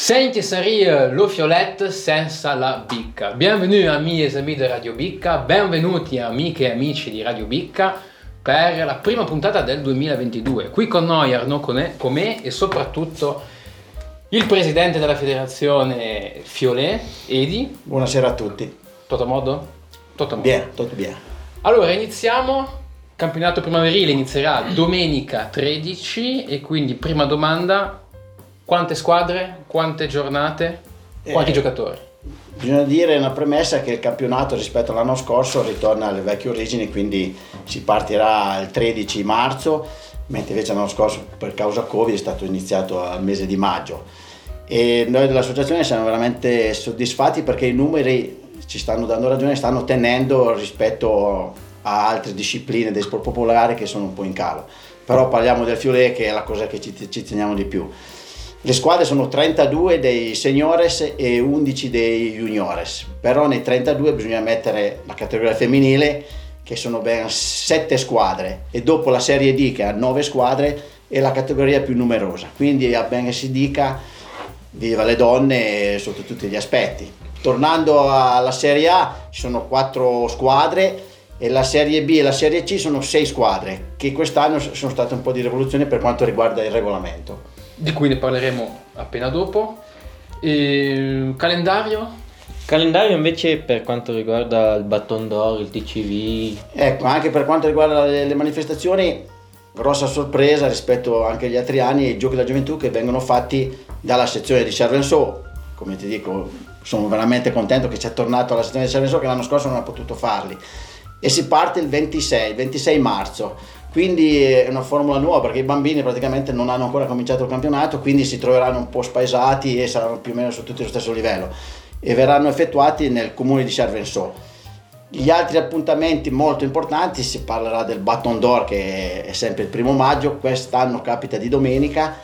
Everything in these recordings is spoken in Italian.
Senti serie lo Fiolet senza la bicca. Bienvenue amici e amiche di Radio Bicca, benvenuti amiche e amici di Radio Bicca per la prima puntata del 2022. Qui con noi Arnaud Comè e soprattutto il presidente della federazione Fiolet, Edi. Buonasera a tutti. Tutto a modo? Tutto a modo. Bien, tutto bien. Allora iniziamo. Campionato primaverile inizierà domenica 13 e quindi prima domanda, quante squadre, quante giornate, quanti eh, giocatori? Bisogna dire una premessa che il campionato rispetto all'anno scorso ritorna alle vecchie origini, quindi si partirà il 13 marzo, mentre invece l'anno scorso per causa Covid è stato iniziato al mese di maggio. E noi dell'associazione siamo veramente soddisfatti perché i numeri ci stanno dando ragione, stanno tenendo rispetto a altre discipline del sport popolare che sono un po' in calo. Però parliamo del Fiore che è la cosa che ci, ci teniamo di più. Le squadre sono 32 dei seniores e 11 dei juniores, però nei 32 bisogna mettere la categoria femminile che sono ben 7 squadre e dopo la Serie D che ha 9 squadre è la categoria più numerosa, quindi a ben si dica viva le donne sotto tutti gli aspetti. Tornando alla Serie A ci sono 4 squadre e la Serie B e la Serie C sono 6 squadre che quest'anno sono state un po' di rivoluzione per quanto riguarda il regolamento di cui ne parleremo appena dopo. E, calendario? Calendario invece per quanto riguarda il Baton d'Oro, il TCV. Ecco, anche per quanto riguarda le, le manifestazioni, grossa sorpresa rispetto anche agli altri anni ai giochi della gioventù che vengono fatti dalla sezione di Cervenceau. Come ti dico, sono veramente contento che sia tornato alla sezione di Cervenceau che l'anno scorso non ha potuto farli. E si parte il 26, 26 marzo quindi è una formula nuova perché i bambini praticamente non hanno ancora cominciato il campionato, quindi si troveranno un po' spaesati e saranno più o meno su tutti lo stesso livello e verranno effettuati nel comune di Cervensò. Gli altri appuntamenti molto importanti si parlerà del Baton d'Or che è sempre il primo maggio, quest'anno capita di domenica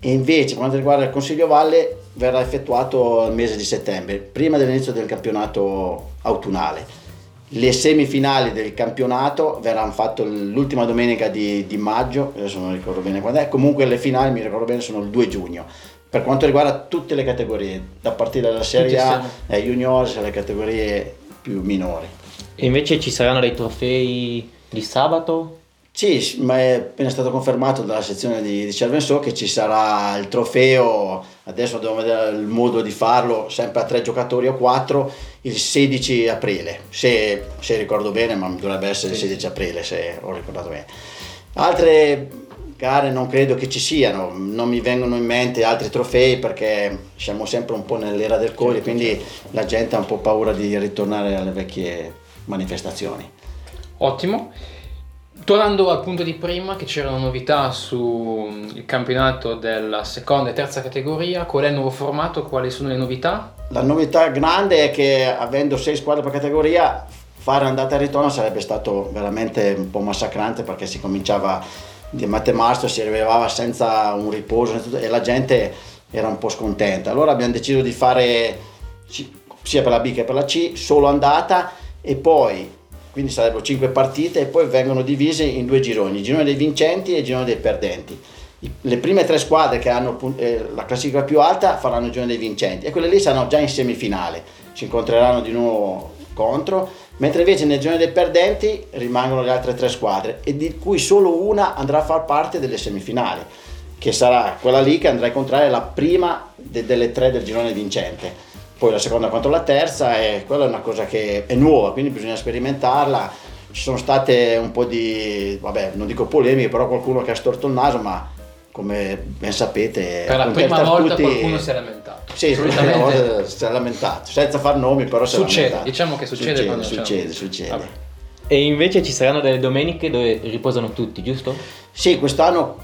e invece per quanto riguarda il Consiglio Valle verrà effettuato il mese di settembre, prima dell'inizio del campionato autunnale le semifinali del campionato verranno fatte l'ultima domenica di, di, maggio, adesso non ricordo bene quando è, comunque le finali mi ricordo bene sono il 2 giugno. Per quanto riguarda tutte le categorie, da partire dalla Serie A, ai juniors alle categorie più minori. E invece ci saranno dei trofei di sabato? Sì, ma è appena stato confermato dalla sezione di, di Cervenceau che ci sarà il trofeo, adesso dobbiamo vedere il modo di farlo, sempre a tre giocatori o quattro, il 16 aprile, se, se ricordo bene, ma dovrebbe essere il 16 aprile se ho ricordato bene. Altre gare non credo che ci siano, non mi vengono in mente altri trofei perché siamo sempre un po' nell'era del Covid, certo, quindi certo. la gente ha un po' paura di ritornare alle vecchie manifestazioni. Ottimo. Tornando al punto di prima, che c'erano novità sul campionato della seconda e terza categoria, qual è il nuovo formato, quali sono le novità? La novità grande è che avendo sei squadre per categoria, fare andata e ritorno sarebbe stato veramente un po' massacrante perché si cominciava di Marzo, si arrivava senza un riposo e la gente era un po' scontenta. Allora abbiamo deciso di fare sia per la B che per la C solo andata e poi quindi sarebbero 5 partite e poi vengono divise in due gironi, il girone dei vincenti e il girone dei perdenti. Le prime tre squadre che hanno eh, la classifica più alta faranno il girone dei vincenti e quelle lì saranno già in semifinale, si incontreranno di nuovo contro, mentre invece nel girone dei perdenti rimangono le altre tre squadre e di cui solo una andrà a far parte delle semifinali, che sarà quella lì che andrà a incontrare la prima de- delle tre del girone vincente poi la seconda contro la terza e quella è una cosa che è nuova, quindi bisogna sperimentarla. Ci sono state un po' di, vabbè, non dico polemiche, però qualcuno che ha storto il naso, ma come ben sapete... Per la prima volta tutti... qualcuno si è lamentato. Sì, per la prima volta si è lamentato, senza far nomi, però si succede, è lamentato. Diciamo che succede, succede Succede, succede. Vabbè. E invece ci saranno delle domeniche dove riposano tutti, giusto? Sì, quest'anno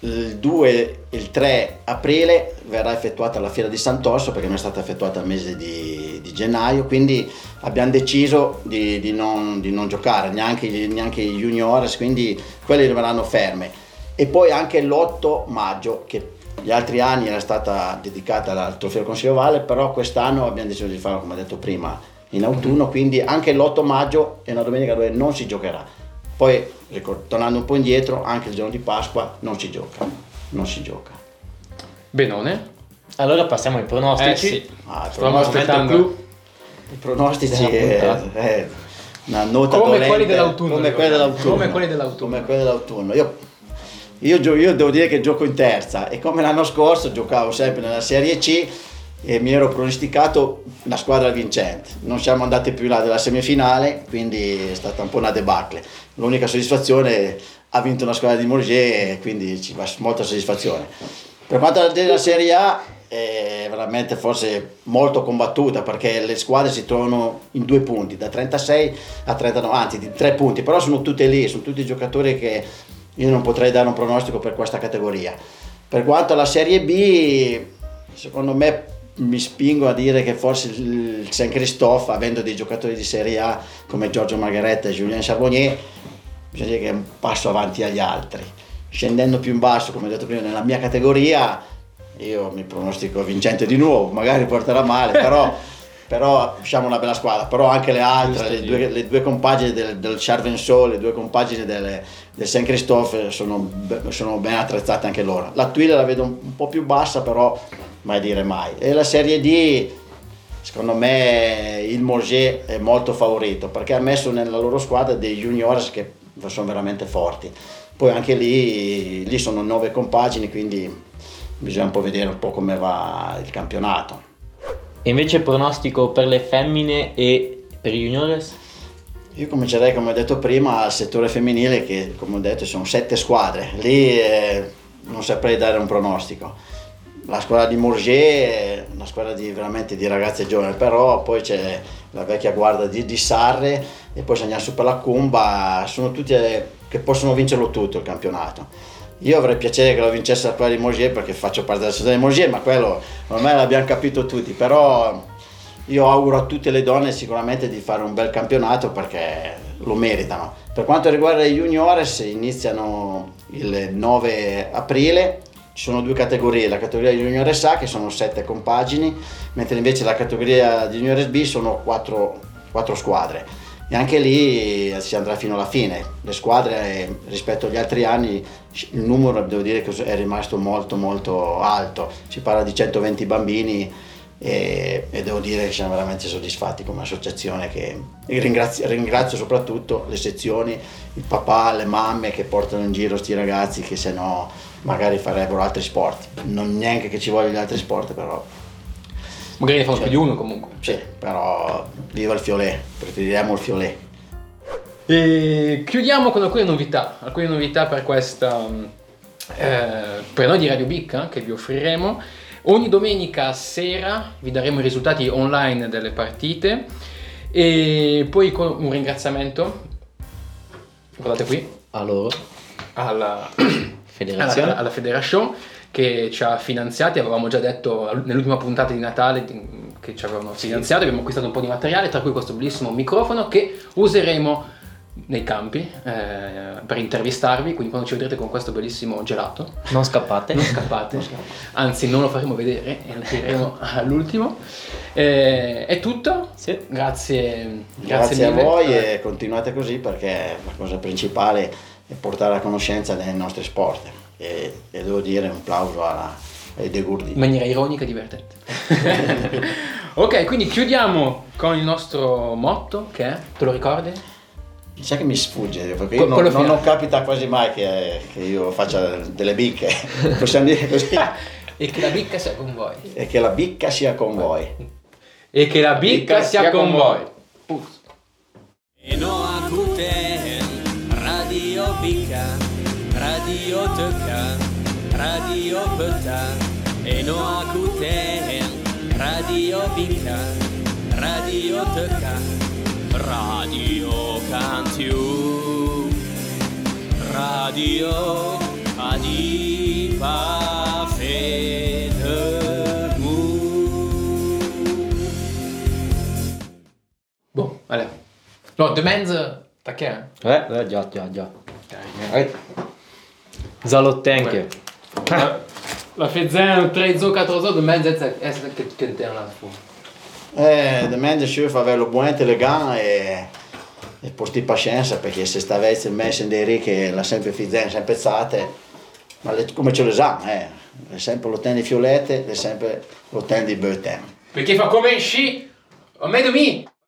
il 2 e il 3 aprile verrà effettuata la fiera di Sant'Orso perché non è stata effettuata al mese di, di gennaio, quindi abbiamo deciso di, di, non, di non, giocare neanche, neanche i juniores, quindi quelle rimarranno ferme. E poi anche l'8 maggio, che gli altri anni era stata dedicata al trofeo Consiglio Valle, però quest'anno abbiamo deciso di farlo, come detto prima, in autunno, quindi anche l'8 maggio è una domenica dove non si giocherà poi, tornando un po' indietro, anche il giorno di Pasqua non si gioca, non si gioca. Benone. Allora passiamo ai pronostici. Eh sì, Ah, pronostici-. I pronostici Della è, puntata. è una nota Come dolente, quelli dell'autunno, come quelli ricordiamo. dell'autunno Come quelli dell'autunno. Come quelli dell'autunno. Io, io, io devo dire che gioco in terza e come l'anno scorso giocavo sempre nella Serie C e mi ero pronosticato la squadra vincente. Non siamo andati più là della semifinale, quindi è stata un po' una debacle. L'unica soddisfazione ha vinto una squadra di Morgier e quindi ci va molta soddisfazione. Per quanto riguarda la Serie A è veramente forse molto combattuta perché le squadre si trovano in due punti, da 36 a 39, anzi di tre punti, però sono tutte lì, sono tutti giocatori che io non potrei dare un pronostico per questa categoria. Per quanto alla Serie B, secondo me mi spingo a dire che forse il San Christophe, avendo dei giocatori di Serie A come Giorgio Margheretta e Julien Charbonnier, bisogna dire che è un passo avanti agli altri. Scendendo più in basso, come ho detto prima, nella mia categoria, io mi pronostico vincente di nuovo, magari porterà male, però, però siamo una bella squadra, però anche le altre, le due, le due compagini del, del Charvenceau, le due compagini del, del Saint Christophe sono, sono ben attrezzate anche loro. La Tuile la vedo un po' più bassa, però mai dire mai. E la Serie D, secondo me il Morger è molto favorito perché ha messo nella loro squadra dei juniors che sono veramente forti. Poi anche lì, lì sono nove compagini, quindi bisogna un po' vedere un po' come va il campionato. E invece pronostico per le femmine e per i juniores? Io comincerei, come ho detto prima, al settore femminile che, come ho detto, sono sette squadre. Lì eh, non saprei dare un pronostico. La squadra di Morger è una squadra di, veramente di ragazze giovani, però poi c'è la vecchia guardia di, di Sarre e poi se andiamo su per la Cumba, sono tutti eh, che possono vincerlo tutto il campionato. Io avrei piacere che lo vincesse la squadra di Morgier perché faccio parte della società di Morgier, ma quello ormai l'abbiamo capito tutti, però io auguro a tutte le donne sicuramente di fare un bel campionato perché lo meritano. Per quanto riguarda i juniores iniziano il 9 aprile, ci sono due categorie, la categoria di juniores A che sono sette compagini, mentre invece la categoria di juniores B sono quattro, quattro squadre e anche lì si andrà fino alla fine. Le squadre eh, rispetto agli altri anni il numero devo dire che è rimasto molto molto alto, si parla di 120 bambini e, e devo dire che siamo veramente soddisfatti come associazione che ringrazio, ringrazio soprattutto le sezioni, il papà, le mamme che portano in giro questi ragazzi che se no magari farebbero altri sport, non neanche che ci vogliono gli altri sport però Magari ne fanno più di uno comunque. sì, però viva il fiolet, preferiremo il fiolet. E chiudiamo con alcune novità, alcune novità per questa mh, eh, per noi di Radio Bicca che vi offriremo. Ogni domenica sera vi daremo i risultati online delle partite e poi con un ringraziamento, guardate qui, A loro. alla, Federazione. alla, alla Federation che ci ha finanziati, avevamo già detto nell'ultima puntata di Natale che ci avevano finanziato, abbiamo acquistato un po' di materiale, tra cui questo bellissimo microfono che useremo nei campi eh, per intervistarvi, quindi quando ci vedrete con questo bellissimo gelato, Non scappate. non scappate, anzi non lo faremo vedere e lo tireremo all'ultimo. Eh, è tutto, Sì. grazie, Grazie, a mille. voi Eh, e continuate così perché la cosa principale è portare a conoscenza dei nostri sport e, e devo dire un plauso alla, ai De Gurdi. in maniera ironica e divertente. ok, quindi chiudiamo con il nostro motto che è, te lo ricordi? Sai che mi sfugge perché non, non, non capita quasi mai che, che io faccia delle bicche, possiamo dire così, E che la bicca sia con voi. e che la bicca sia con voi. E che la bicca sia con voi. Puzz. Eno akuten Radio Bika Radio Teka Radio Beta Eno akuten Radio Bika Radio Teka Radio Cantiu Radio Adipa Bon, allez. No, de menz, t'as Eh, eh, già, già, già. Eh. Zalottenche. La, la faisaient 13 ou 14 de menz, est-ce que tu étais là fou? Eh, de mente ci fa avere buon elegante e, e porti pazienza perché se stavesse messo in dei che la sempre fizzen, sempre pezzate, ma le- come ce le sa, eh. è sempre l'hotel di Fiolette, è sempre l'hotel di Beutem. Perché fa come sci, o meglio mi.